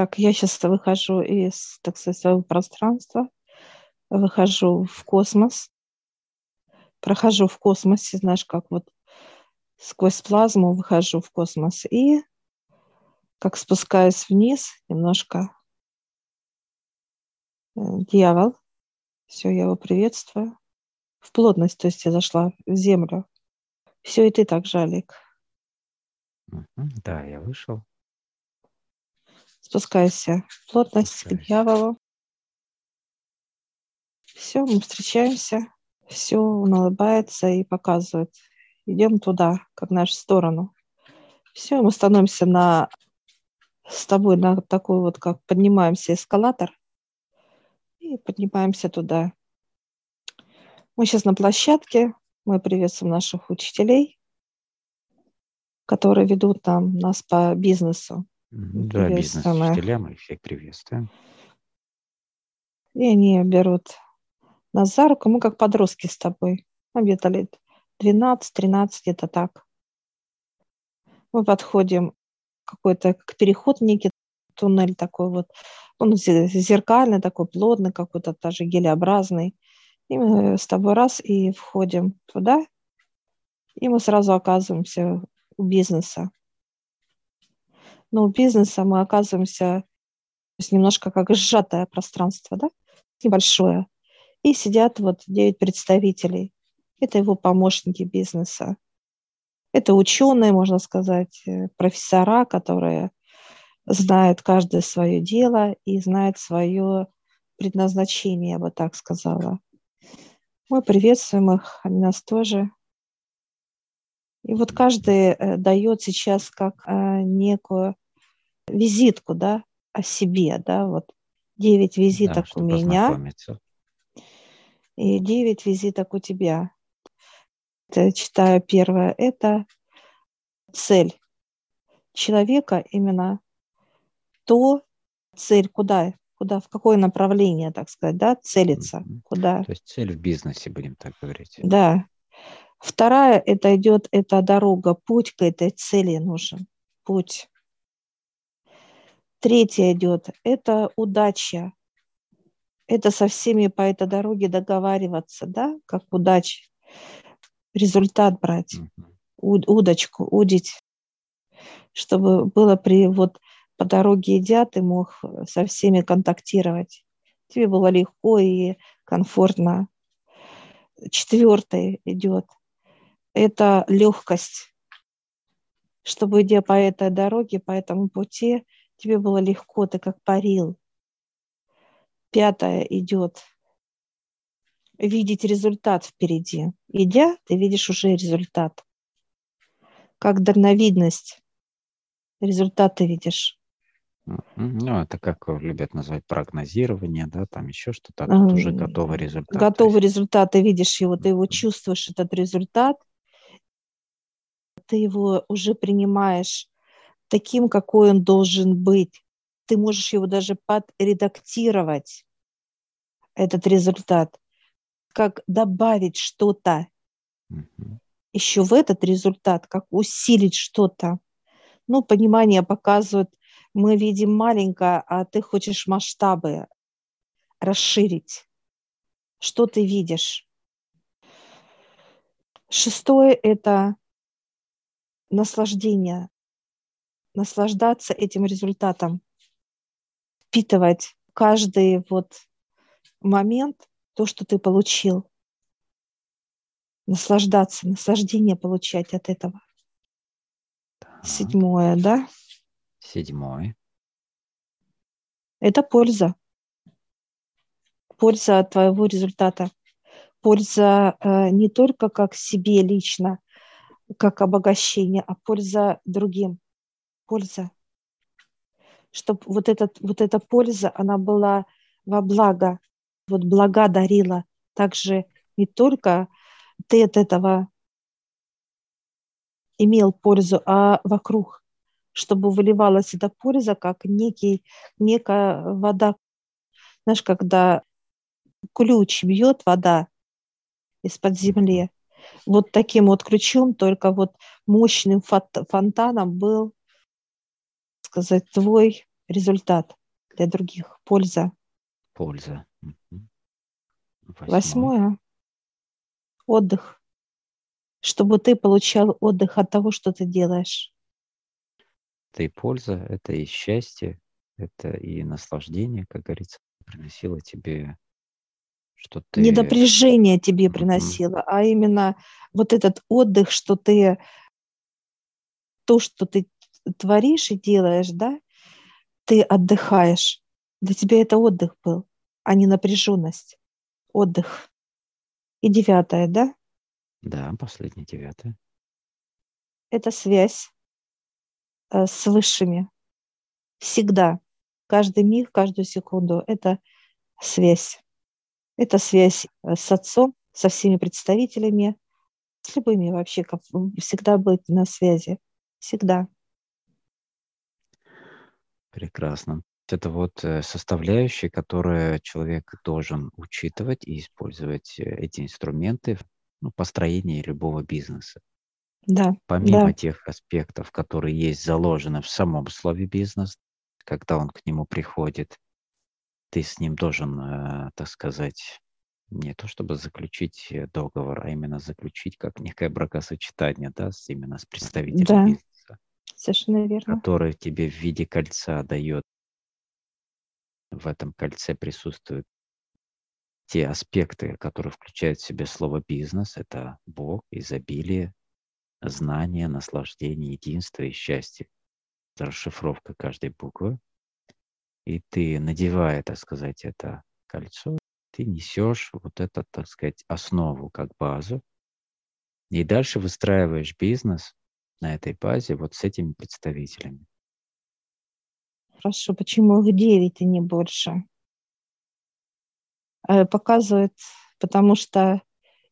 Так, я сейчас выхожу из, так сказать, своего пространства, выхожу в космос, прохожу в космосе, знаешь, как вот сквозь плазму выхожу в космос и как спускаюсь вниз немножко. Э, дьявол, все, я его приветствую. В плотность, то есть я зашла в землю. Все, и ты так Олег. Да, я вышел. Спускайся плотность к дьяволу. Все, мы встречаемся. Все, он улыбается и показывает. Идем туда, как в нашу сторону. Все, мы становимся на с тобой на такой вот, как поднимаемся эскалатор и поднимаемся туда. Мы сейчас на площадке, мы приветствуем наших учителей, которые ведут там нас по бизнесу. Да, бизнес-учителя, мы всех приветствуем. И они берут нас за руку, мы как подростки с тобой. Нам где-то лет 12-13, где-то так. Мы подходим какой-то как переход, некий туннель такой вот, он зеркальный, такой плотный, какой-то даже гелеобразный. И мы с тобой раз и входим туда, и мы сразу оказываемся у бизнеса. Но у бизнеса мы оказываемся то есть немножко как сжатое пространство, да, небольшое. И сидят вот девять представителей. Это его помощники бизнеса. Это ученые, можно сказать, э, профессора, которые знают каждое свое дело и знают свое предназначение, я бы так сказала. Мы приветствуем их, они нас тоже. И вот каждый э, дает сейчас как э, некую визитку, да, о себе, да, вот девять визиток да, у меня и девять визиток у тебя читаю первое, это цель человека, именно то цель, куда, куда, в какое направление, так сказать, да, целиться, куда. То есть цель в бизнесе, будем так говорить. Да. Вторая, это идет, эта дорога, путь к этой цели нужен, путь. Третья идет, это удача. Это со всеми по этой дороге договариваться, да, как удача результат брать, удочку, удить, чтобы было при вот по дороге идя, ты мог со всеми контактировать. Тебе было легко и комфортно. Четвертый идет. Это легкость. Чтобы идя по этой дороге, по этому пути, тебе было легко, ты как парил. Пятое идет видеть результат впереди. Идя, ты видишь уже результат. Как дальновидность. Результат ты видишь. Ну, это как любят называть прогнозирование, да, там еще что-то, а тут уже готовый результат. Готовый есть... результат, ты видишь его, ты его чувствуешь, этот результат, ты его уже принимаешь таким, какой он должен быть. Ты можешь его даже подредактировать, этот результат как добавить что-то mm еще в этот результат, как усилить что-то. Ну, понимание показывает, мы видим маленькое, а ты хочешь масштабы расширить. Что ты видишь? Шестое – это наслаждение. Наслаждаться этим результатом. Впитывать каждый вот момент то, что ты получил. Наслаждаться, наслаждение получать от этого. Так. Седьмое, да? Седьмое. Это польза. Польза от твоего результата. Польза э, не только как себе лично, как обогащение, а польза другим. Польза. Чтобы вот, этот, вот эта польза, она была во благо вот блага дарила. Также не только ты от этого имел пользу, а вокруг, чтобы выливалась эта польза, как некий, некая вода. Знаешь, когда ключ бьет вода из-под земли, вот таким вот ключом, только вот мощным фонтаном был, сказать, твой результат для других, польза. Польза. Восьмое. Восьмое. Отдых. Чтобы ты получал отдых от того, что ты делаешь. Это и польза, это и счастье, это и наслаждение, как говорится, приносило тебе что ты... Не напряжение тебе приносило, mm-hmm. а именно вот этот отдых, что ты то, что ты творишь и делаешь, да, ты отдыхаешь. Для тебя это отдых был, а не напряженность. Отдых. И девятое, да? Да, последнее девятое. Это связь э, с высшими. Всегда. Каждый миг, каждую секунду. Это связь. Это связь э, с отцом, со всеми представителями, с любыми вообще, как всегда быть на связи. Всегда. Прекрасно. Это вот э, составляющие, которые человек должен учитывать и использовать э, эти инструменты в ну, построении любого бизнеса. Да. Помимо да. тех аспектов, которые есть заложены в самом слове бизнес, когда он к нему приходит, ты с ним должен, э, так сказать, не то чтобы заключить э, договор, а именно заключить как некое бракосочетание, да, с, именно с представителем да. бизнеса. Совершенно верно. Который тебе в виде кольца дает. В этом кольце присутствуют те аспекты, которые включают в себя слово бизнес. Это Бог, изобилие, знание, наслаждение, единство и счастье. Это расшифровка каждой буквы. И ты, надевая, так сказать, это кольцо, ты несешь вот эту, так сказать, основу как базу, и дальше выстраиваешь бизнес на этой базе вот с этими представителями. Хорошо, почему их 9 и не больше? Э, показывает, потому что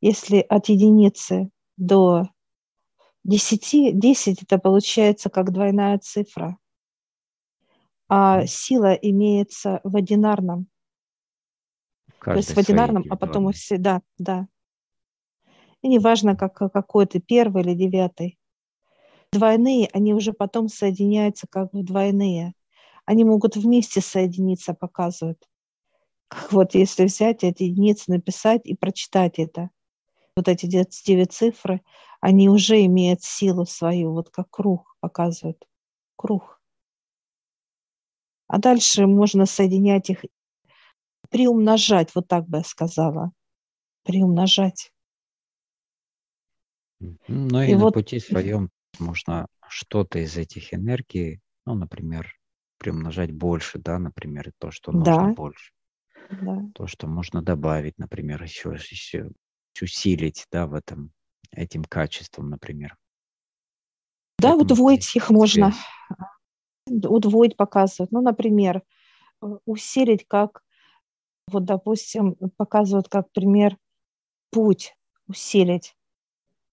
если от единицы до 10, 10 это получается как двойная цифра, а сила имеется в одинарном. То есть в одинарном, а потом и все, да, да. И неважно, как, какой ты, первый или девятый. Двойные, они уже потом соединяются как в двойные. Они могут вместе соединиться, показывают. Как вот если взять эти единицы, написать и прочитать это. Вот эти девять цифры, они уже имеют силу свою, вот как круг показывают. Круг. А дальше можно соединять их приумножать, вот так бы я сказала. Приумножать. Ну и, и на вот... пути своем можно что-то из этих энергий, ну, например, приумножать больше, да, например, то, что нужно да. больше. Да. То, что можно добавить, например, еще, еще усилить, да, в этом, этим качеством, например. Да, Поэтому удвоить их можно. Удвоить показывают. Ну, например, э, усилить как вот, допустим, показывают как пример путь усилить.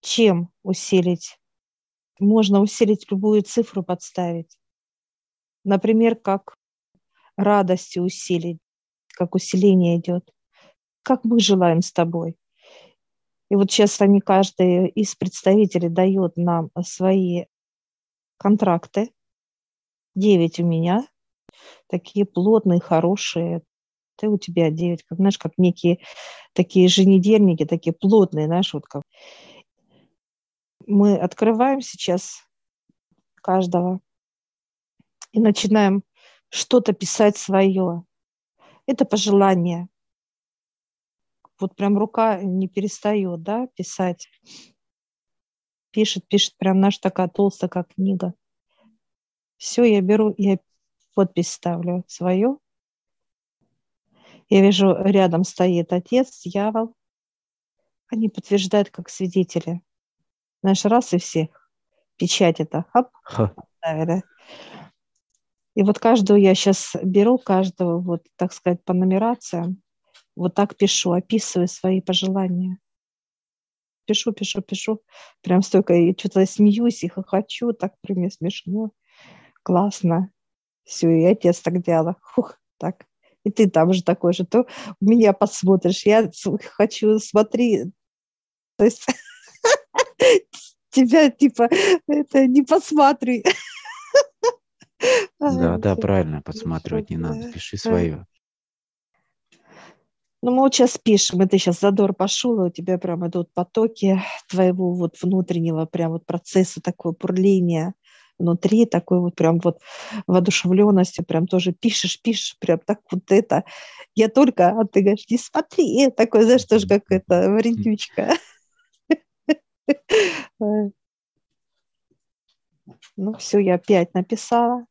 Чем усилить? Можно усилить любую цифру, подставить. Например, как радости усилить, как усиление идет. Как мы желаем с тобой. И вот сейчас они, каждый из представителей дает нам свои контракты. Девять у меня, такие плотные, хорошие, ты у тебя 9, как, знаешь, как некие такие еженедельники, такие плотные, знаешь, вот как. Мы открываем сейчас каждого и начинаем что-то писать свое. Это пожелание. Вот прям рука не перестает, да, писать. Пишет, пишет, прям наша такая толстая, как книга. Все, я беру, я подпись ставлю свою, я вижу, рядом стоит отец, дьявол. Они подтверждают как свидетели. Наш раз и всех. Печать это. Хоп, поставили. И вот каждого я сейчас беру, каждого, вот, так сказать, по нумерациям, вот так пишу, описываю свои пожелания. Пишу, пишу, пишу. Прям столько, и что-то смеюсь и хохочу, так при мне смешно. Классно. Все, и отец так делал. Хух, так и ты там же такой же, то меня посмотришь, я хочу, смотри, то есть тебя типа это не посмотри. Да, да, правильно, подсматривать не надо. Пиши свое. Ну, мы вот сейчас пишем, и ты сейчас задор пошел, и у тебя прям идут потоки твоего вот внутреннего прям вот процесса, такое бурления внутри, такой вот прям вот воодушевленности, прям тоже пишешь, пишешь, прям так вот это. Я только, а ты говоришь, не смотри, такой, знаешь, тоже как это, вредючка. Ну, все, я опять написала.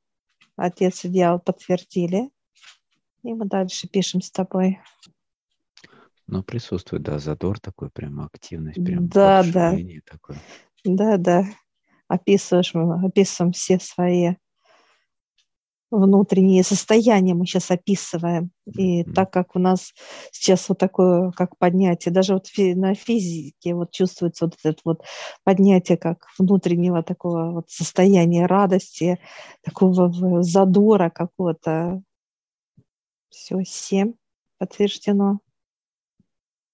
Отец и дьявол подтвердили. И мы дальше пишем с тобой. Ну, присутствует, да, задор такой, прям активность, прям да, да. такое. Да, да. Описываешь, мы описываем все свои внутренние состояния мы сейчас описываем. И так как у нас сейчас вот такое, как поднятие, даже вот на физике вот чувствуется вот это вот поднятие как внутреннего такого вот состояния радости, такого задора какого-то. Все, семь подтверждено,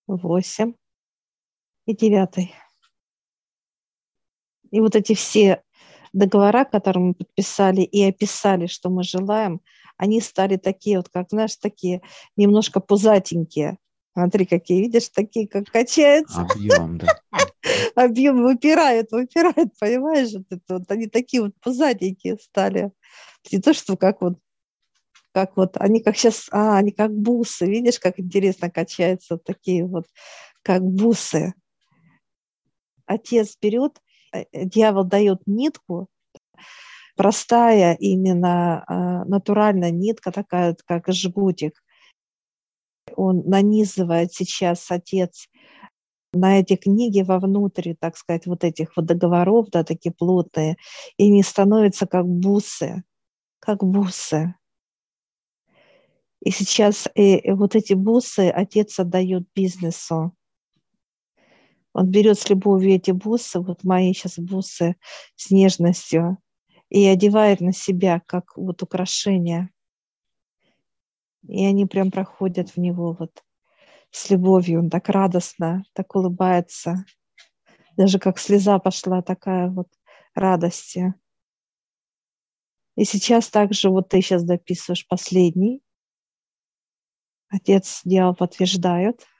восемь и девятый. И вот эти все договора, которые мы подписали и описали, что мы желаем, они стали такие вот, как, знаешь, такие немножко пузатенькие. Смотри, какие, видишь, такие, как качаются. Объем, да. Объем выпирает, выпирает, понимаешь? Вот это вот, они такие вот пузатенькие стали. Не то, что как вот как вот, они как сейчас, а, они как бусы, видишь, как интересно качаются такие вот, как бусы. Отец берет дьявол дает нитку, простая именно а, натуральная нитка, такая как жгутик. Он нанизывает сейчас отец на эти книги вовнутрь, так сказать, вот этих вот договоров, да, такие плотные, и они становятся как бусы, как бусы. И сейчас и, и вот эти бусы отец отдает бизнесу. Он берет с любовью эти бусы, вот мои сейчас бусы с нежностью, и одевает на себя как вот украшение. И они прям проходят в него вот с любовью. Он так радостно, так улыбается. Даже как слеза пошла такая вот радости. И сейчас также вот ты сейчас дописываешь последний. Отец дьявол подтверждает –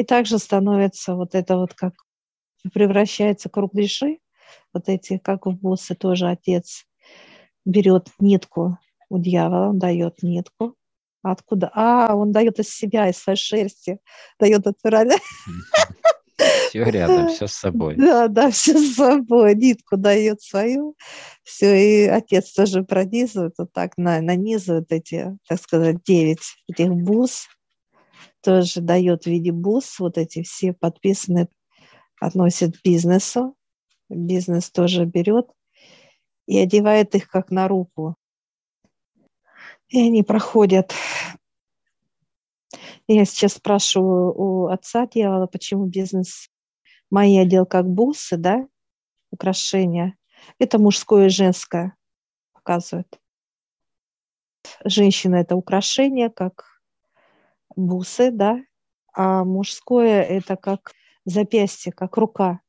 и также становится вот это вот как превращается кругляши, вот эти, как в бусы тоже отец берет нитку у дьявола, он дает нитку. Откуда? А, он дает из себя, из своей шерсти, дает натурально. Все рядом, все с собой. Да, да, все с собой. Нитку дает свою. Все, и отец тоже пронизывает, вот так нанизывает эти, так сказать, девять этих бус тоже дает в виде бус, вот эти все подписаны, относят к бизнесу. Бизнес тоже берет и одевает их как на руку. И они проходят. Я сейчас спрашиваю у отца дьявола, почему бизнес мои одел как бусы, да, украшения. Это мужское и женское показывает. Женщина – это украшение, как бусы, да, а мужское это как запястье, как рука.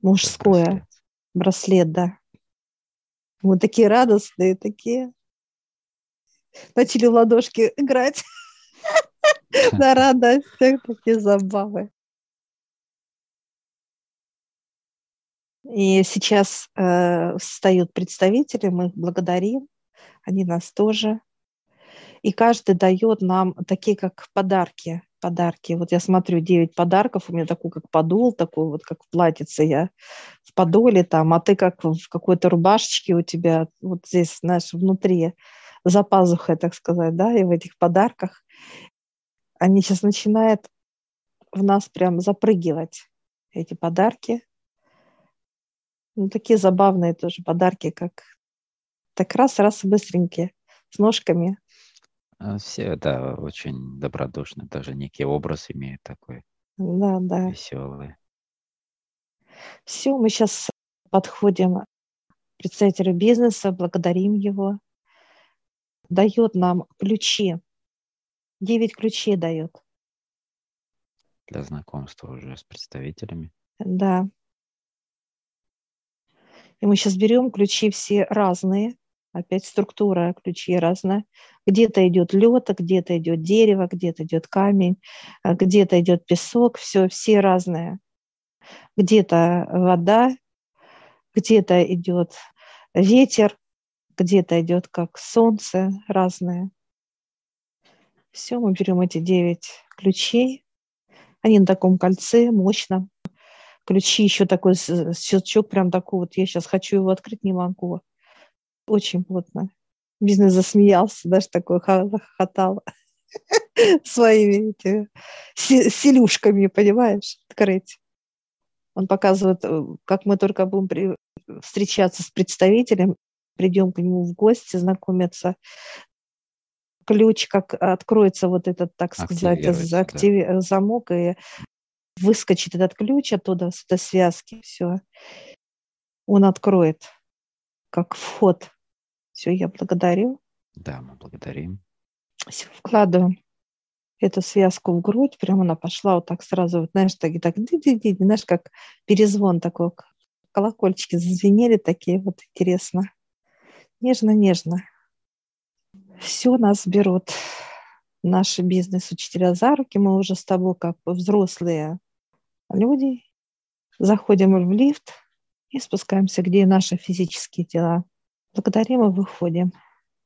Мужское. Браслет. браслет, да. Мы такие радостные, такие. Начали в ладошки играть на радостях, такие забавы. И сейчас э, встают представители, мы их благодарим, они нас тоже и каждый дает нам такие, как подарки. Подарки. Вот я смотрю, 9 подарков, у меня такой, как подол, такой вот, как платьице я в подоле там, а ты как в какой-то рубашечке у тебя вот здесь, знаешь, внутри, за пазухой, так сказать, да, и в этих подарках они сейчас начинают в нас прям запрыгивать, эти подарки. Ну, такие забавные тоже подарки, как так раз-раз быстренькие, с ножками. А, все, да, очень добродушны, даже некий образ имеет такой Да, да. веселый. Все, мы сейчас подходим к представителю бизнеса, благодарим его. Дает нам ключи. Девять ключей дает. Для знакомства уже с представителями. Да. И мы сейчас берем ключи все разные. Опять структура ключей разная. Где-то идет лед, где-то идет дерево, где-то идет камень, а где-то идет песок, все, все разные. Где-то вода, где-то идет ветер, где-то идет как солнце разное. Все, мы берем эти девять ключей. Они на таком кольце, мощном. Ключи еще такой щелчок, прям такой вот. Я сейчас хочу его открыть, не могу. Очень плотно. Бизнес засмеялся, даже такой хохотал своими этими селюшками, понимаешь, открыть. Он показывает, э, как мы только будем при, встречаться с представителем, придем к нему в гости, знакомиться, ключ, как откроется вот этот, так сказать, активи... да. замок, и выскочит этот ключ оттуда, с этой связки, все. Он откроет, как вход все, я благодарю. Да, мы благодарим. Вкладываем эту связку в грудь, прямо она пошла вот так сразу, вот, знаешь, так, так, ди -ди -ди, знаешь, как перезвон такой, колокольчики зазвенели такие, вот интересно. Нежно-нежно. Все нас берут наши бизнес-учителя за руки, мы уже с тобой как взрослые люди, заходим в лифт и спускаемся, где наши физические тела. Благодарим и выходим.